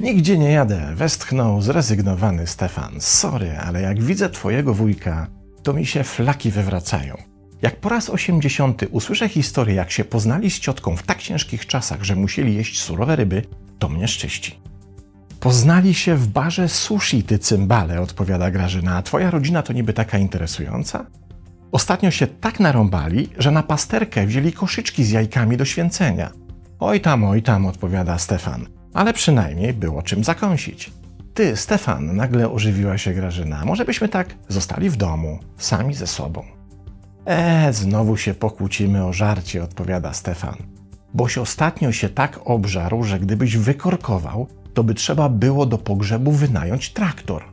Nigdzie nie jadę, westchnął zrezygnowany Stefan. Sorry, ale jak widzę twojego wujka, to mi się flaki wywracają. Jak po raz osiemdziesiąty usłyszę historię, jak się poznali z ciotką w tak ciężkich czasach, że musieli jeść surowe ryby, to mnie szczyści. Poznali się w barze sushi, ty cymbale, odpowiada Grażyna. A twoja rodzina to niby taka interesująca? Ostatnio się tak narąbali, że na pasterkę wzięli koszyczki z jajkami do święcenia. Oj tam, oj tam, odpowiada Stefan. Ale przynajmniej było czym zakąsić. Ty, Stefan, nagle ożywiła się Grażyna. Może byśmy tak zostali w domu, sami ze sobą. E, znowu się pokłócimy o żarcie, odpowiada Stefan. Boś ostatnio się tak obżarł, że gdybyś wykorkował, to by trzeba było do pogrzebu wynająć traktor.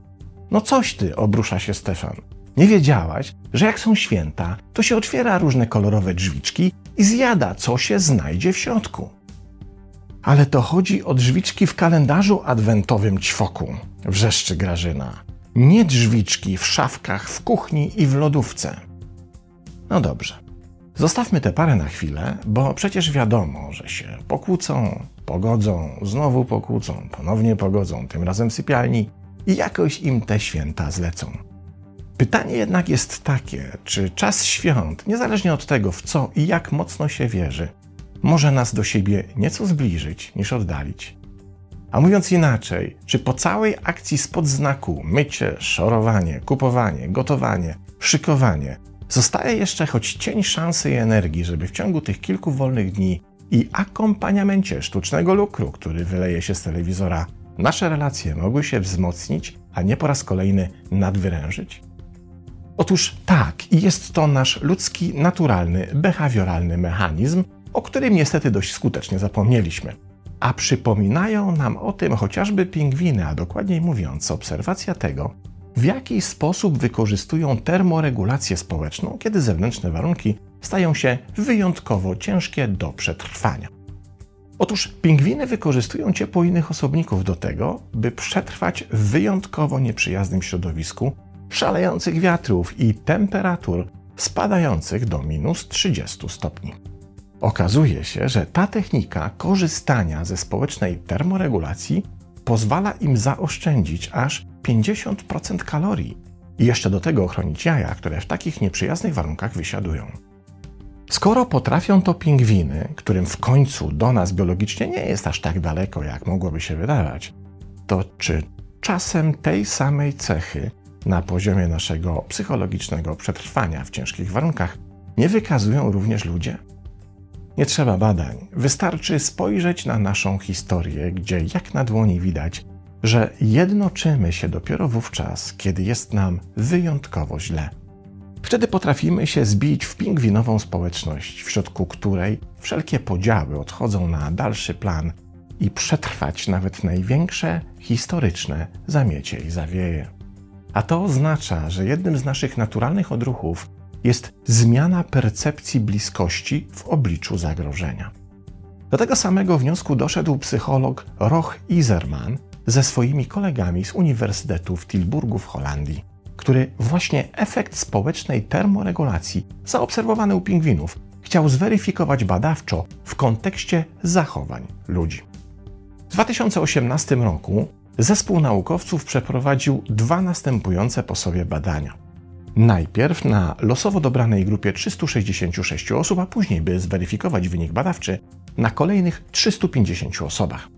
No coś ty, obrusza się Stefan. Nie wiedziałaś, że jak są święta, to się otwiera różne kolorowe drzwiczki i zjada, co się znajdzie w środku. Ale to chodzi o drzwiczki w kalendarzu adwentowym ćwoku, wrzeszczy Grażyna. Nie drzwiczki w szafkach w kuchni i w lodówce. No dobrze. Zostawmy tę parę na chwilę, bo przecież wiadomo, że się pokłócą, pogodzą, znowu pokłócą, ponownie pogodzą, tym razem w sypialni i jakoś im te święta zlecą. Pytanie jednak jest takie, czy czas świąt, niezależnie od tego, w co i jak mocno się wierzy, może nas do siebie nieco zbliżyć niż oddalić. A mówiąc inaczej, czy po całej akcji spod znaku mycie, szorowanie, kupowanie, gotowanie, szykowanie zostaje jeszcze choć cień szansy i energii, żeby w ciągu tych kilku wolnych dni i akompaniamencie sztucznego lukru, który wyleje się z telewizora, nasze relacje mogły się wzmocnić, a nie po raz kolejny nadwyrężyć? Otóż tak, jest to nasz ludzki, naturalny, behawioralny mechanizm, o którym niestety dość skutecznie zapomnieliśmy. A przypominają nam o tym chociażby pingwiny, a dokładniej mówiąc, obserwacja tego, w jaki sposób wykorzystują termoregulację społeczną, kiedy zewnętrzne warunki stają się wyjątkowo ciężkie do przetrwania. Otóż pingwiny wykorzystują ciepło innych osobników do tego, by przetrwać w wyjątkowo nieprzyjaznym środowisku szalejących wiatrów i temperatur spadających do minus 30 stopni. Okazuje się, że ta technika korzystania ze społecznej termoregulacji pozwala im zaoszczędzić aż 50% kalorii i jeszcze do tego ochronić jaja, które w takich nieprzyjaznych warunkach wysiadują. Skoro potrafią to pingwiny, którym w końcu do nas biologicznie nie jest aż tak daleko, jak mogłoby się wydawać, to czy czasem tej samej cechy na poziomie naszego psychologicznego przetrwania w ciężkich warunkach nie wykazują również ludzie? Nie trzeba badań, wystarczy spojrzeć na naszą historię, gdzie jak na dłoni widać, że jednoczymy się dopiero wówczas, kiedy jest nam wyjątkowo źle. Wtedy potrafimy się zbić w pingwinową społeczność, w środku której wszelkie podziały odchodzą na dalszy plan i przetrwać nawet największe historyczne zamiecie i zawieje. A to oznacza, że jednym z naszych naturalnych odruchów jest zmiana percepcji bliskości w obliczu zagrożenia. Do tego samego wniosku doszedł psycholog Roch Iserman ze swoimi kolegami z Uniwersytetu w Tilburgu w Holandii, który właśnie efekt społecznej termoregulacji zaobserwowany u pingwinów chciał zweryfikować badawczo w kontekście zachowań ludzi. W 2018 roku zespół naukowców przeprowadził dwa następujące po sobie badania. Najpierw na losowo dobranej grupie 366 osób, a później, by zweryfikować wynik badawczy, na kolejnych 350 osobach.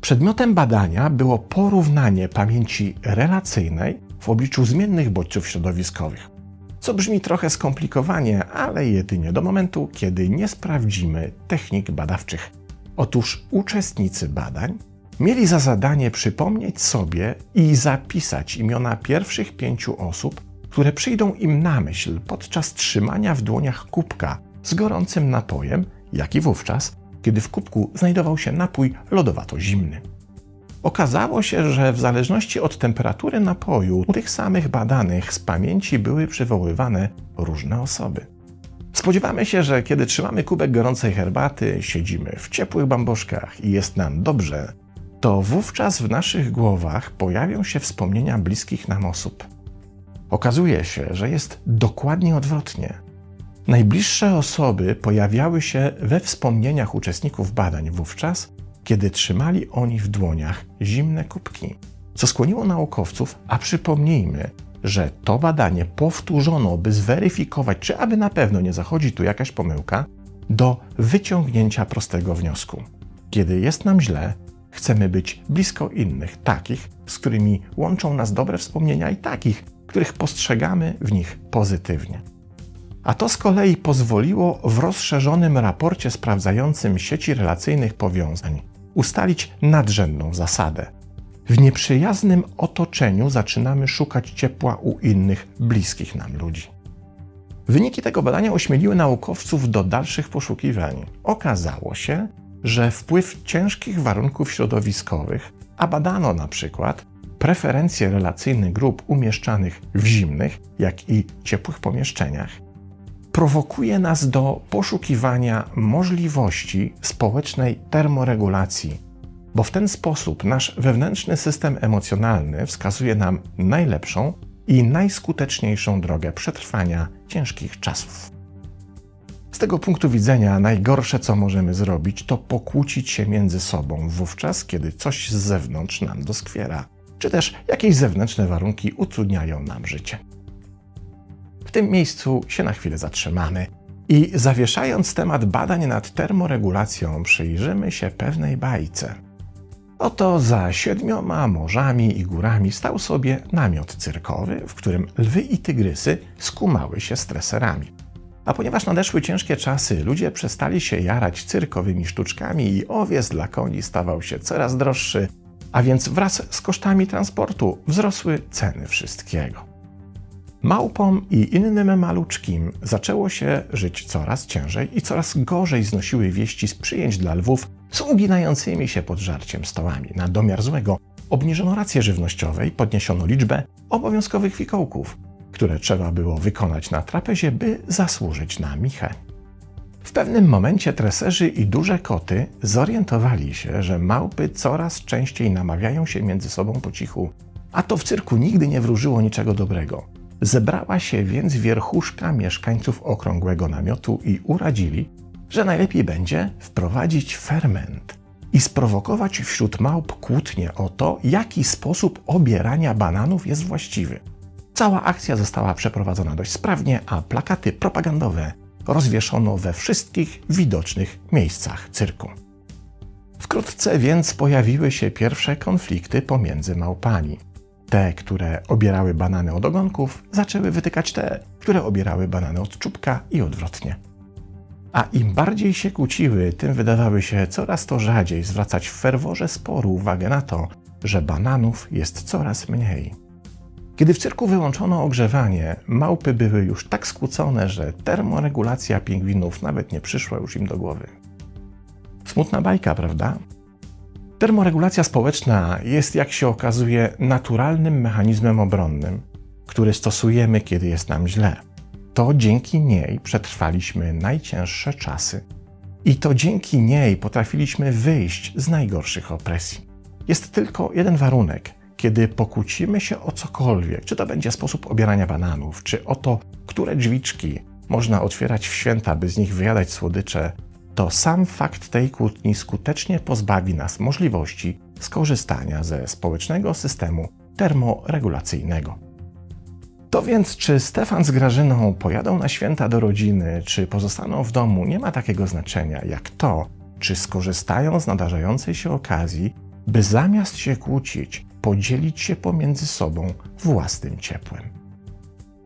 Przedmiotem badania było porównanie pamięci relacyjnej w obliczu zmiennych bodźców środowiskowych. Co brzmi trochę skomplikowanie, ale jedynie do momentu, kiedy nie sprawdzimy technik badawczych. Otóż uczestnicy badań mieli za zadanie przypomnieć sobie i zapisać imiona pierwszych pięciu osób, które przyjdą im na myśl podczas trzymania w dłoniach kubka z gorącym napojem, jak i wówczas, kiedy w kubku znajdował się napój lodowato-zimny. Okazało się, że w zależności od temperatury napoju u tych samych badanych z pamięci były przywoływane różne osoby. Spodziewamy się, że kiedy trzymamy kubek gorącej herbaty, siedzimy w ciepłych bamboszkach i jest nam dobrze, to wówczas w naszych głowach pojawią się wspomnienia bliskich nam osób. Okazuje się, że jest dokładnie odwrotnie. Najbliższe osoby pojawiały się we wspomnieniach uczestników badań wówczas, kiedy trzymali oni w dłoniach zimne kubki, co skłoniło naukowców, a przypomnijmy, że to badanie powtórzono, by zweryfikować, czy aby na pewno nie zachodzi tu jakaś pomyłka, do wyciągnięcia prostego wniosku. Kiedy jest nam źle, chcemy być blisko innych, takich, z którymi łączą nas dobre wspomnienia i takich, których postrzegamy w nich pozytywnie. A to z kolei pozwoliło w rozszerzonym raporcie sprawdzającym sieci relacyjnych powiązań ustalić nadrzędną zasadę. W nieprzyjaznym otoczeniu zaczynamy szukać ciepła u innych, bliskich nam ludzi. Wyniki tego badania ośmieliły naukowców do dalszych poszukiwań. Okazało się, że wpływ ciężkich warunków środowiskowych, a badano na przykład preferencje relacyjne grup umieszczanych w zimnych, jak i ciepłych pomieszczeniach, prowokuje nas do poszukiwania możliwości społecznej termoregulacji, bo w ten sposób nasz wewnętrzny system emocjonalny wskazuje nam najlepszą i najskuteczniejszą drogę przetrwania ciężkich czasów. Z tego punktu widzenia najgorsze, co możemy zrobić, to pokłócić się między sobą wówczas, kiedy coś z zewnątrz nam doskwiera, czy też jakieś zewnętrzne warunki utrudniają nam życie. W tym miejscu się na chwilę zatrzymamy i zawieszając temat badań nad termoregulacją, przyjrzymy się pewnej bajce. Oto za siedmioma morzami i górami stał sobie namiot cyrkowy, w którym lwy i tygrysy skumały się streserami. A ponieważ nadeszły ciężkie czasy, ludzie przestali się jarać cyrkowymi sztuczkami i owiec dla koni stawał się coraz droższy, a więc wraz z kosztami transportu wzrosły ceny wszystkiego. Małpom i innym maluczkim zaczęło się żyć coraz ciężej i coraz gorzej znosiły wieści z przyjęć dla lwów z uginającymi się pod żarciem stołami. Na domiar złego obniżono racje żywnościowe i podniesiono liczbę obowiązkowych fikołków, które trzeba było wykonać na trapezie, by zasłużyć na michę. W pewnym momencie treserzy i duże koty zorientowali się, że małpy coraz częściej namawiają się między sobą po cichu, a to w cyrku nigdy nie wróżyło niczego dobrego. Zebrała się więc wierchuszka mieszkańców okrągłego namiotu i uradzili, że najlepiej będzie wprowadzić ferment i sprowokować wśród małp kłótnie o to, jaki sposób obierania bananów jest właściwy. Cała akcja została przeprowadzona dość sprawnie, a plakaty propagandowe rozwieszono we wszystkich widocznych miejscach cyrku. Wkrótce więc pojawiły się pierwsze konflikty pomiędzy małpami. Te, które obierały banany od ogonków, zaczęły wytykać te, które obierały banany od czubka i odwrotnie. A im bardziej się kłóciły, tym wydawały się coraz to rzadziej zwracać w ferworze sporu uwagę na to, że bananów jest coraz mniej. Kiedy w cyrku wyłączono ogrzewanie, małpy były już tak skłócone, że termoregulacja pingwinów nawet nie przyszła już im do głowy. Smutna bajka, prawda? Termoregulacja społeczna jest, jak się okazuje, naturalnym mechanizmem obronnym, który stosujemy, kiedy jest nam źle. To dzięki niej przetrwaliśmy najcięższe czasy i to dzięki niej potrafiliśmy wyjść z najgorszych opresji. Jest tylko jeden warunek – kiedy pokłócimy się o cokolwiek, czy to będzie sposób obierania bananów, czy o to, które drzwiczki można otwierać w święta, by z nich wyjadać słodycze, to sam fakt tej kłótni skutecznie pozbawi nas możliwości skorzystania ze społecznego systemu termoregulacyjnego. To więc, czy Stefan z Grażyną pojadą na święta do rodziny, czy pozostaną w domu, nie ma takiego znaczenia, jak to, czy skorzystają z nadarzającej się okazji, by zamiast się kłócić, podzielić się pomiędzy sobą własnym ciepłem.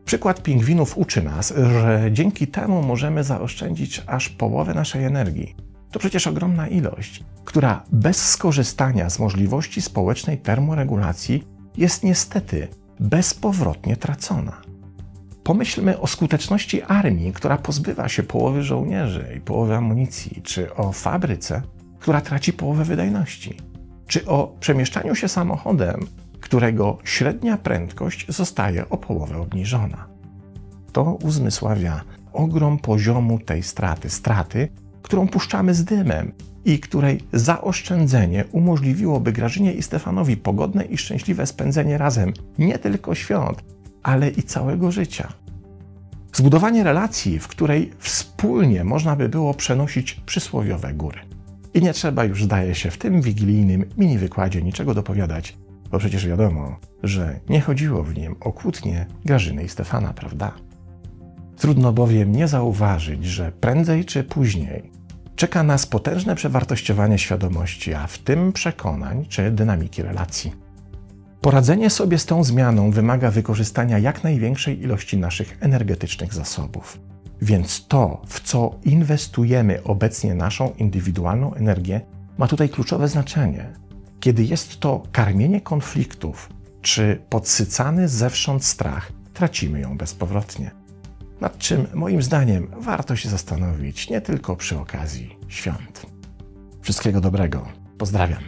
Przykład pingwinów uczy nas, że dzięki temu możemy zaoszczędzić aż połowę naszej energii. To przecież ogromna ilość, która bez skorzystania z możliwości społecznej termoregulacji jest niestety bezpowrotnie tracona. Pomyślmy o skuteczności armii, która pozbywa się połowy żołnierzy i połowy amunicji, czy o fabryce, która traci połowę wydajności czy o przemieszczaniu się samochodem, którego średnia prędkość zostaje o połowę obniżona. To uzmysławia ogrom poziomu tej straty, straty, którą puszczamy z dymem i której zaoszczędzenie umożliwiłoby Grażynie i Stefanowi pogodne i szczęśliwe spędzenie razem nie tylko świąt, ale i całego życia. Zbudowanie relacji, w której wspólnie można by było przenosić przysłowiowe góry. I nie trzeba już, zdaje się, w tym wigilijnym mini wykładzie niczego dopowiadać, bo przecież wiadomo, że nie chodziło w nim o kłótnie Grażyny i Stefana, prawda? Trudno bowiem nie zauważyć, że prędzej czy później czeka nas potężne przewartościowanie świadomości, a w tym przekonań czy dynamiki relacji. Poradzenie sobie z tą zmianą wymaga wykorzystania jak największej ilości naszych energetycznych zasobów. Więc to, w co inwestujemy obecnie naszą indywidualną energię, ma tutaj kluczowe znaczenie. Kiedy jest to karmienie konfliktów czy podsycany zewsząd strach, tracimy ją bezpowrotnie. Nad czym, moim zdaniem, warto się zastanowić nie tylko przy okazji świąt. Wszystkiego dobrego. Pozdrawiam.